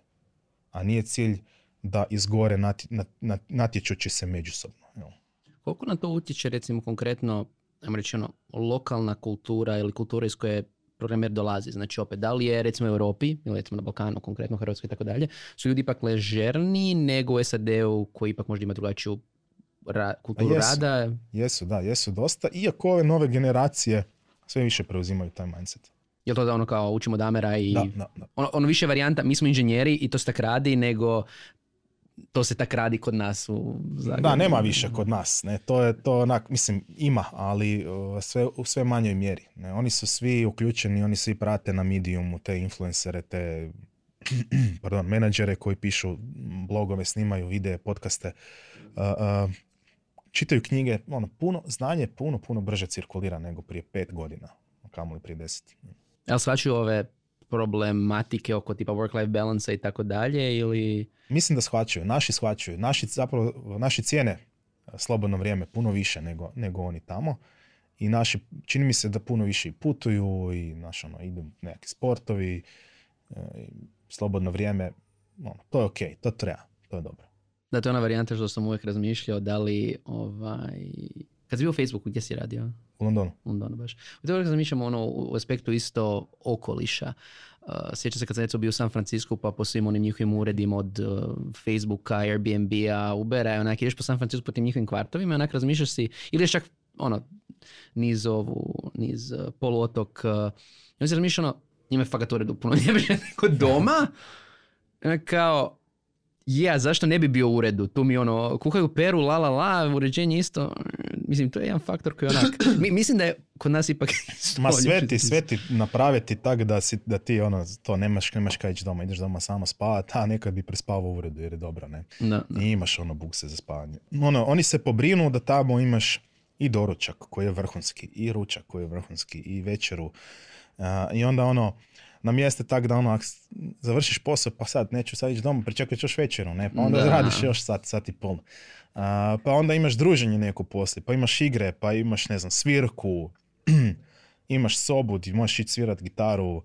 a nije cilj da izgore nati, nat, nat- natječući se međusobno. jel? Koliko na to utječe recimo konkretno, ajmo reći ono, lokalna kultura ili kultura iz koje programer dolazi? Znači opet, da li je recimo u Europi ili recimo na Balkanu, konkretno u Hrvatskoj i tako dalje, su ljudi ipak ležerniji nego u SAD-u koji ipak možda ima drugačiju ra- kulturu jesu. rada? Jesu, da, jesu dosta, iako ove nove generacije sve više preuzimaju taj mindset. Je to da ono kao učimo damera i Da, da, da. ono, ono više varijanta, mi smo inženjeri i to se tak radi, nego to se tak radi kod nas u Zagrebu. Da, nema više kod nas. Ne, to je to onak, mislim, ima, ali sve, u sve manjoj mjeri. Ne, oni su svi uključeni, oni svi prate na Mediumu te influencere, te [clears throat] pardon, menadžere koji pišu blogove, snimaju videe, podcaste. Uh, uh, čitaju knjige, ono, puno, znanje puno, puno brže cirkulira nego prije pet godina, kamoli prije deset. Jel shvaćaju ove problematike oko tipa work-life balance i tako dalje ili... Mislim da shvaćaju, naši shvaćaju, naši zapravo, naši cijene e, slobodno vrijeme puno više nego, nego oni tamo i naši, čini mi se da puno više i putuju i naš, ono, idu nekakvi sportovi, e, slobodno vrijeme, ono, to je ok, to treba, to je dobro. Da, to je ona varijanta što sam uvijek razmišljao da li ovaj... Kad si bio u Facebooku, gdje si radio? U Londonu. U Londonu baš. U teoriji razmišljamo ono u aspektu isto okoliša. Uh, sjećam se kad sam recimo bio u San Francisco pa po svim onim njihovim uredima od uh, Facebooka, Airbnb-a, Ubera onak ideš po San Francisco po tim njihovim kvartovima i onak razmišljaš si, ili ješ čak ono, niz ovu, niz uh, poluotok, uh, onda si razmišljao ono, njima je fakat uredu puno ljepše [laughs] nego doma. Onak kao, je, a zašto ne bi bio u uredu? Tu mi ono, kuhaju peru, la la la, uređenje isto. Mislim, to je jedan faktor koji onak... Mi, mislim da je kod nas ipak... [laughs] Ma sve ti, sve ti napraviti tak da, si, da ti ono, to nemaš, nemaš kaj ići doma, ideš doma samo spavat, a nekad bi prespavao u uredu jer je dobro, ne? Da, da. I imaš ono bukse za spavanje. Ono, oni se pobrinu da tamo imaš i doručak koji je vrhunski, i ručak koji je vrhunski, i večeru. A, I onda ono, na mjeste tak da ono, ak s- završiš posao, pa sad neću sad ići doma, pričekat još večeru, ne? Pa onda Da. radiš još sat, sat i pol. A, pa onda imaš druženje neko poslije, pa imaš igre, pa imaš, ne znam, svirku, [clears throat] imaš sobu gdje možeš ići svirat gitaru.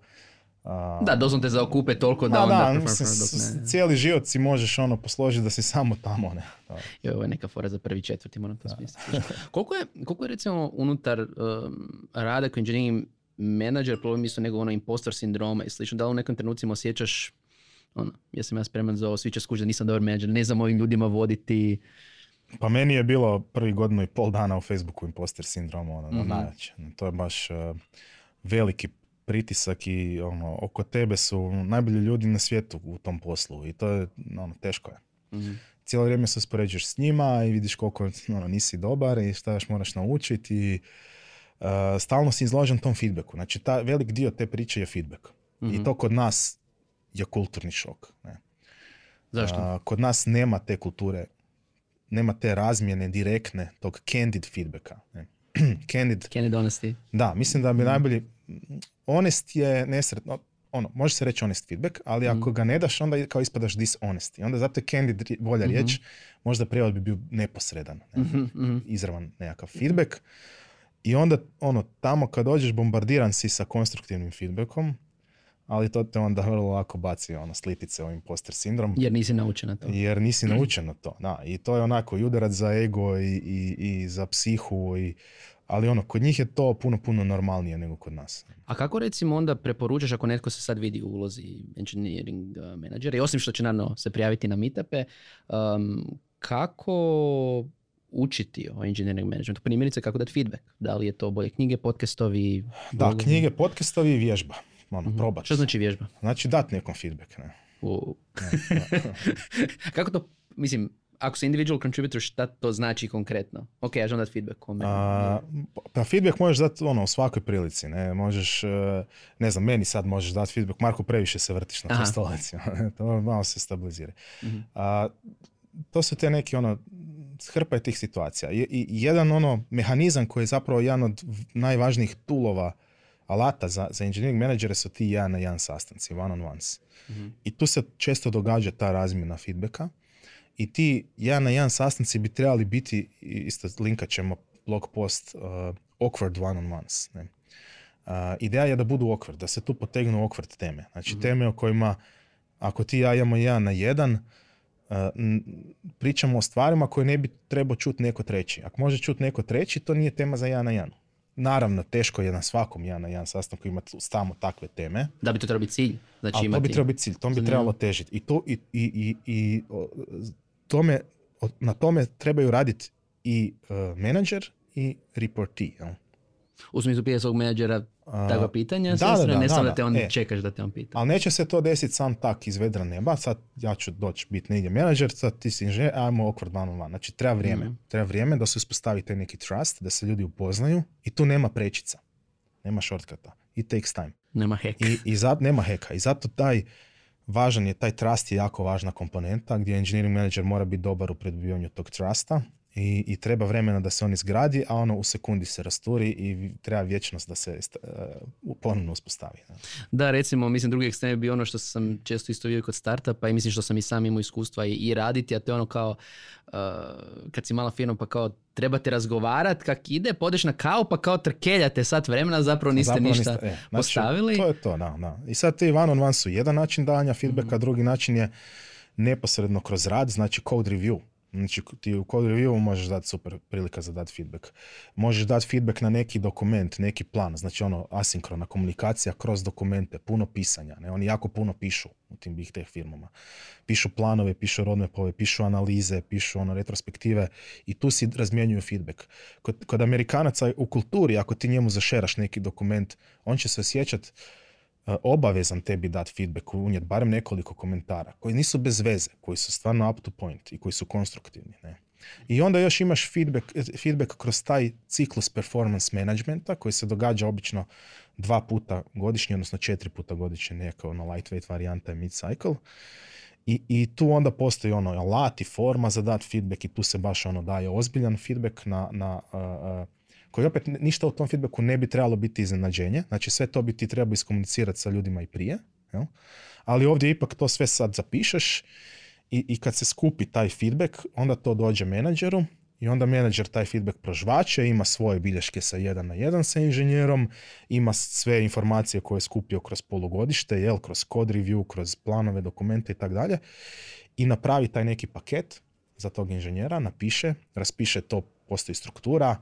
a, Da, doslovno te zaokupe toliko da Ma onda... da, mislim, dok s- ne. cijeli život si možeš ono posložiti da si samo tamo, ne? Da. Joj, ovo je neka fora za prvi četvrti, moram to smisliti. koliko, je, koliko je recimo unutar um, rada kao engineering manager problem isto nego ono impostor sindroma i slično? Da li u nekim trenucima osjećaš ono, jesam ja spreman za ovo, svi će skužiti da nisam dobar menadžer, ne znam ovim ljudima voditi. Pa meni je bilo prvi godinu i pol dana u Facebooku imposter sindrom, ono, Mhm. najjače. To je baš uh, veliki pritisak i ono, oko tebe su najbolji ljudi na svijetu u tom poslu i to je, ono, teško je. Mhm. Cijelo vrijeme se uspoređuješ s njima i vidiš koliko ono, nisi dobar i šta još moraš naučiti i uh, stalno si izložen tom feedbacku. Znači, ta, velik dio te priče je feedback. Mhm. I to kod nas je kulturni šok. Ne? Zašto? A, kod nas nema te kulture, nema te razmjene direktne, tog candid feedbacka. Ne? [clears throat] candid, Candid honesty. da, mislim da bi Mhm. najbolji, honest je nesretno, ono, može se reći honest feedback, ali Mhm. ako ga ne daš, onda kao ispadaš dishonest. I onda zato je candid bolja Mhm. riječ, možda prijevod bi bio neposredan, ne? Mhm, mhm. izravan nekakav feedback. I onda, ono, tamo kad dođeš bombardiran si sa konstruktivnim feedbackom, ali to te onda vrlo lako baci ono, slitice o imposter sindrom. Jer nisi naučen na to. Jer nisi [clears throat] naučen na to. Da, I to je onako i udarac za ego i, i, i za psihu. I, ali ono, kod njih je to puno, puno normalnije nego kod nas. A kako recimo onda preporučaš ako netko se sad vidi u ulozi engineering uh, menadžera i osim što će naravno se prijaviti na meetupe, um, kako učiti o engineering managementu? Primjerice kako dati feedback? Da li je to bolje knjige, podcastovi? Da, blogovi? knjige, podcastovi i vježba. Ono, Mhm. probat. Što znači vježba? Znači dat nekom feedback. Ne? U- Ne, [laughs] da. kako to, mislim, ako si individual contributor, šta to znači konkretno? Ok, ja želim dati feedback kome. A, pa feedback možeš dati ono, u svakoj prilici. Ne? Možeš, e, ne znam, meni sad možeš dati feedback. Marko, previše se vrtiš na toj stolici. [laughs] to malo se stabilizira. Mhm. A, to su te neki ono, hrpa je tih situacija. I, i jedan ono mehanizam koji je zapravo jedan od najvažnijih tulova alata za, za engineering menadžere su ti jedan na jedan sastanci, one on ones. Mhm. I tu se često događa ta razmjena feedbacka i ti jedan na jedan sastanci bi trebali biti, isto linkat ćemo blog post, uh, awkward one on ones. Ne? Uh, ideja je da budu awkward, da se tu potegnu awkward teme. Znači teme o kojima ako ti ja imamo jedan na jedan, pričamo o stvarima koje ne bi trebao čuti neko treći. Ako može čuti neko treći, to nije tema za jedan na jedan. Naravno, teško je na svakom jedan na jedan sastanku imati samo takve teme, Da bi to trebao biti cilj. Znači ali to imati... bi trebao biti cilj, to bi trebalo težiti. I, to, i, i, i, i o, tome, o- na tome trebaju raditi i uh, menadžer i reportee. Jel? U smislu pije svog menadžera takva pitanja, da, da, ne samo da, da te on. E. čekaš da te on pita. Ali neće se to desiti sam tak iz vedra neba. Sad ja ću doći biti negdje menadžer, sad ti si inženjer, ajmo one on one. Znači treba vrijeme. Mhm. Treba vrijeme da se uspostavi taj neki trust, da se ljudi upoznaju i tu nema prečica. Nema shortcuta. It takes time. Nema hack. I, i zato nema heka. I zato taj važan je, taj trust je jako važna komponenta gdje engineering manager mora biti dobar u predbivanju tog trusta i, i treba vremena da se on izgradi, a ono u sekundi se rasturi i treba vječnost da se uh, ponovno uspostavi. ne. Da, recimo, mislim, drugi ekstrem je bio ono što sam često isto vidio kod startupa i mislim što sam i sam imao iskustva i, i raditi, a to je ono kao, uh, kad si mala firma pa kao trebate razgovarat kak ide, podeš na kao pa kao trkeljate sat vremena, zapravo niste Zapravo ništa niste- e, znači, postavili. To je to, da, da. I sad ti one on one su jedan način davanja feedbacka, drugi način je neposredno kroz rad, znači code review. Znači ti u code review možeš dati super prilika za dati feedback. Možeš dati feedback na neki dokument, neki plan, znači ono asinkrona komunikacija kroz dokumente, puno pisanja. Ne? Oni jako puno pišu u tim big tech firmama. Pišu planove, pišu roadmapove, pišu analize, pišu ono retrospektive i tu si razmjenjuju feedback. Kod, kod Amerikanaca u kulturi, ako ti njemu zašeraš neki dokument, on će se osjećat e, obavezan tebi dati feedback, unijet barem nekoliko komentara koji nisu bez veze, koji su stvarno up to point i koji su konstruktivni. Ne? I onda još imaš feedback, feedback kroz taj ciklus performance managementa koji se događa obično dva puta godišnje, odnosno četiri puta godišnje, neka ono lightweight varijanta je mid-cycle. I, I tu onda postoji ono alat i forma za dat feedback i tu se baš ono daje ozbiljan feedback na, na uh, koji opet ništa u tom feedbacku ne bi trebalo biti iznenađenje. Znači sve to bi ti trebao iskomunicirati sa ljudima i prije. Jel? Ali ovdje ipak to sve sad zapišeš i, i kad se skupi taj feedback, onda to dođe menadžeru i onda menadžer taj feedback prožvaće, ima svoje bilješke sa jedan na jedan sa inženjerom, ima sve informacije koje je skupio kroz polugodište, jel, kroz code review, kroz planove, dokumente i tako dalje i napravi taj neki paket za tog inženjera, napiše, raspiše to, postoji struktura,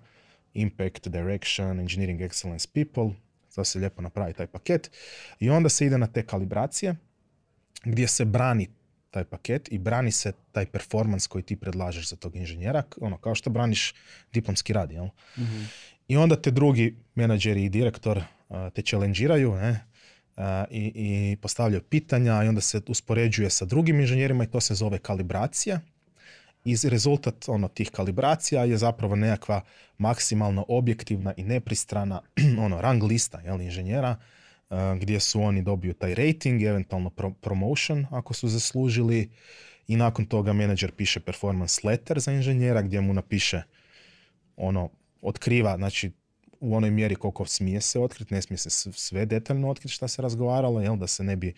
impact, direction, engineering excellence people, to se lijepo napravi taj paket i onda se ide na te kalibracije gdje se brani taj paket i brani se taj performans koji ti predlažeš za tog inženjera, ono, kao što braniš diplomski rad, jel? Mhm. I onda te drugi menadžeri i direktor te challengeiraju, ne, i, i postavljaju pitanja i onda se uspoređuje sa drugim inženjerima i to se zove kalibracija. I rezultat ono, tih kalibracija je zapravo nekakva maksimalno objektivna i nepristrana [clears throat] ono, rang lista jel, inženjera gdje su oni dobiju taj rating, eventualno promotion ako su zaslužili. I nakon toga menadžer piše performance letter za inženjera gdje mu napiše ono, otkriva, znači u onoj mjeri koliko smije se otkriti, ne smije se sve detaljno otkriti šta se razgovaralo, jel, da se ne bi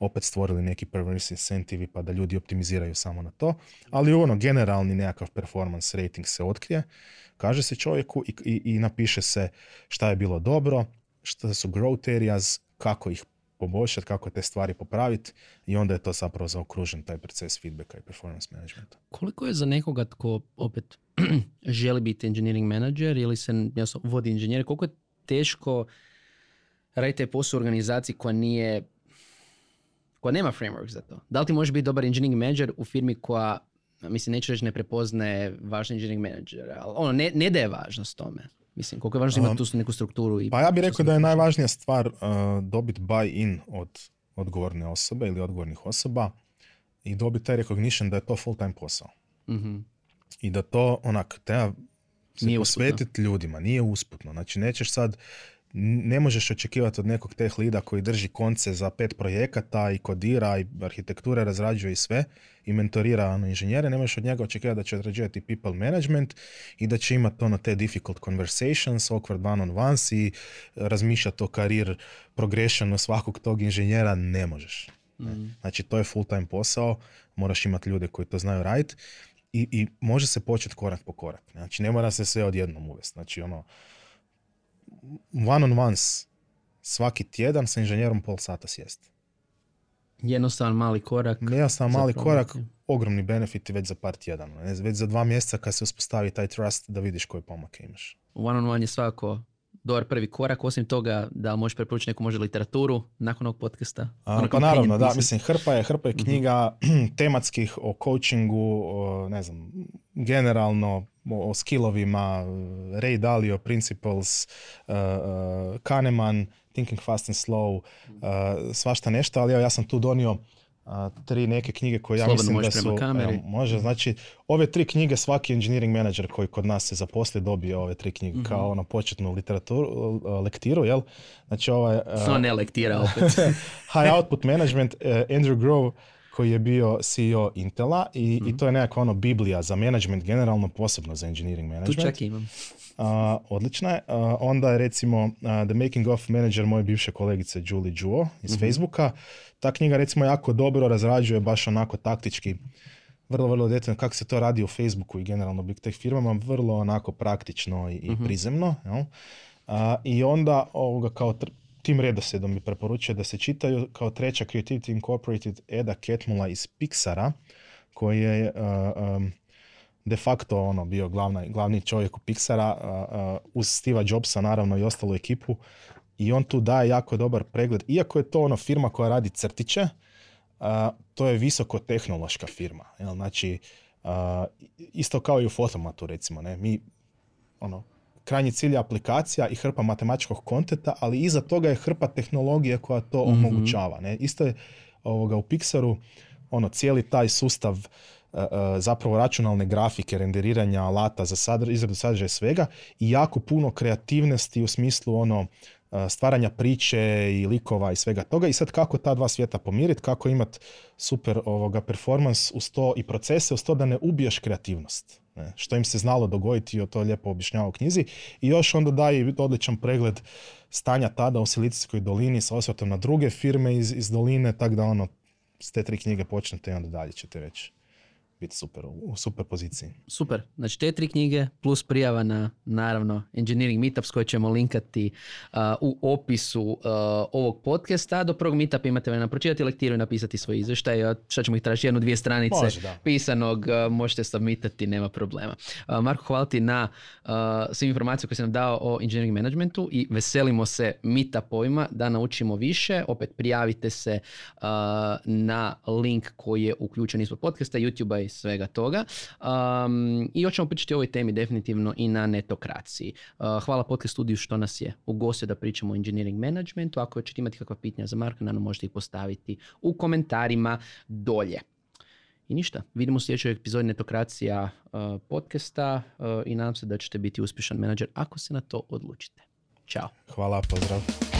opet stvorili neki perverse incentivi pa da ljudi optimiziraju samo na to, ali ono generalni nekakav performance rating se otkrije, kaže se čovjeku i, i, i napiše se šta je bilo dobro, šta su growth areas, kako ih poboljšati, kako te stvari popraviti i onda je to zapravo zaokružen taj proces feedbacka i performance managementa. Koliko je za nekoga tko opet [clears throat] želi biti engineering manager ili se jasno, vodi inženjer, koliko je teško raditi taj posao u organizaciji koja nije koja nema framework za to. Da li ti možeš biti dobar engineering manager u firmi koja, mislim, neću reći ne prepoznaje važni engineering manager, ali ono, ne, ne daje važnost tome. Mislim, koliko je važno imati tu neku strukturu. I pa ja bih rekao da je najvažnija stvar uh, dobiti buy-in od odgovorne osobe ili odgovornih osoba i dobiti taj recognition da je to full time posao. mm I da to onak treba se nije posvetiti ljudima, nije usputno. Znači nećeš sad ne možeš očekivati od nekog teh lida koji drži konce za pet projekata i kodira i arhitekture razrađuje i sve i mentorira ono, inženjere, ne možeš od njega očekivati da će odrađivati people management i da će imati ono te difficult conversations, awkward one on ones i razmišljati o karir progressionu svakog tog inženjera, ne možeš. Mm. Znači to je full time posao, moraš imati ljude koji to znaju raditi i, i može se početi korak po korak. Znači ne mora se sve odjednom uvesti. Znači ono, one on ones svaki tjedan sa inženjerom pol sata sjesti. Jednostavan mali korak. Jednostavan mali korak, ogromni benefiti već za par tjedana. Već za dva mjeseca kad se uspostavi taj trust da vidiš koje pomake imaš. One on one je svako dobar prvi korak. Osim toga, da možeš preporučiti neku može literaturu nakon ovog podcasta? A, pa naravno, da. Mislim, hrpa je, hrpa je mhm. knjiga [clears throat] tematskih o coachingu, o, ne znam, generalno o skillovima, Ray Dalio, Principles, uh, uh, Kahneman, Thinking Fast and Slow, uh, svašta nešto, ali ja sam tu donio tri neke knjige koje ja mislim da su... Kameri. može, znači, ove tri knjige svaki engineering manager koji kod nas se zaposli dobije ove tri knjige mm kao ono početnu literaturu, lektiru, jel? Znači ovaj... Uh, ne lektira opet. [laughs] High Output Management, Andrew Grove, koji je bio CEO Intela i, i mhm. to je nekakva ono biblija za management generalno, posebno za engineering management. Tu čak imam. Uh, odlična je. onda je recimo uh, The Making of Manager moje bivše kolegice Julie Juo iz mm Facebooka. Ta knjiga recimo jako dobro razrađuje baš onako taktički vrlo, vrlo detaljno kako se to radi u Facebooku i generalno big tech firmama, vrlo onako praktično i, i mhm. prizemno. Jel? I onda ovoga kao tim redoslijedom bi preporučio da se čitaju kao treća Creativity Incorporated Eda Ketmula iz Pixara, koji je uh, de facto ono bio glavna, glavni čovjek u Pixara uh, uh, uz Steve'a Jobsa naravno i ostalu ekipu i on tu daje jako dobar pregled. Iako je to ono firma koja radi crtiće, to je visoko tehnološka firma. Jel? Znači, isto kao i u fotomatu recimo. Ne? Mi ono, krajnji cilj je aplikacija i hrpa matematičkog kontenta, ali iza toga je hrpa tehnologije koja to mm omogućava. Ne? Isto je ovoga, u Pixaru ono, cijeli taj sustav uh, zapravo računalne grafike, renderiranja alata za sadr, izradu sadržaja svega i jako puno kreativnosti u smislu ono stvaranja priče i likova i svega toga i sad kako ta dva svijeta pomiriti, kako imati super ovoga performance uz to i procese uz to da ne ubiješ kreativnost. Ne, što im se znalo dogoditi i to lijepo objašnjava u knjizi. I još onda daje odličan pregled stanja tada u Silicijskoj dolini sa osvrtom na druge firme iz, iz doline, tako da ono, s te tri knjige počnete i onda dalje ćete već biti super, u super poziciji. Super. Znači te tri knjige plus prijava na naravno Engineering Meetups koje ćemo linkati uh, u opisu uh, ovog podcasta. Do prvog meetupa imate vremena pročitati lektiru i napisati svoj izvještaj. Šta ćemo ih tražiti? Jednu, dvije stranice pisanog. Uh, možete submitati, nema problema. Marko, hvala ti na svim informacijama koje sam dao o engineering managementu i veselimo se meetupovima da naučimo više. Opet prijavite se na link koji je uključen ispod podcasta, YouTube-a i svega toga. Um, I hoćemo pričati o ovoj temi definitivno i na netokraciji. Uh, hvala podcast studiju što nas je ugostio da pričamo o engineering managementu. Ako ćete imati kakva pitanja za Marka, naravno možete ih postaviti u komentarima dolje. I ništa, vidimo u sljedećoj epizodi Netokracija uh, podcasta uh, i nadam se da ćete biti uspješan menadžer ako se na to odlučite. Ćao. Hvala, pozdrav.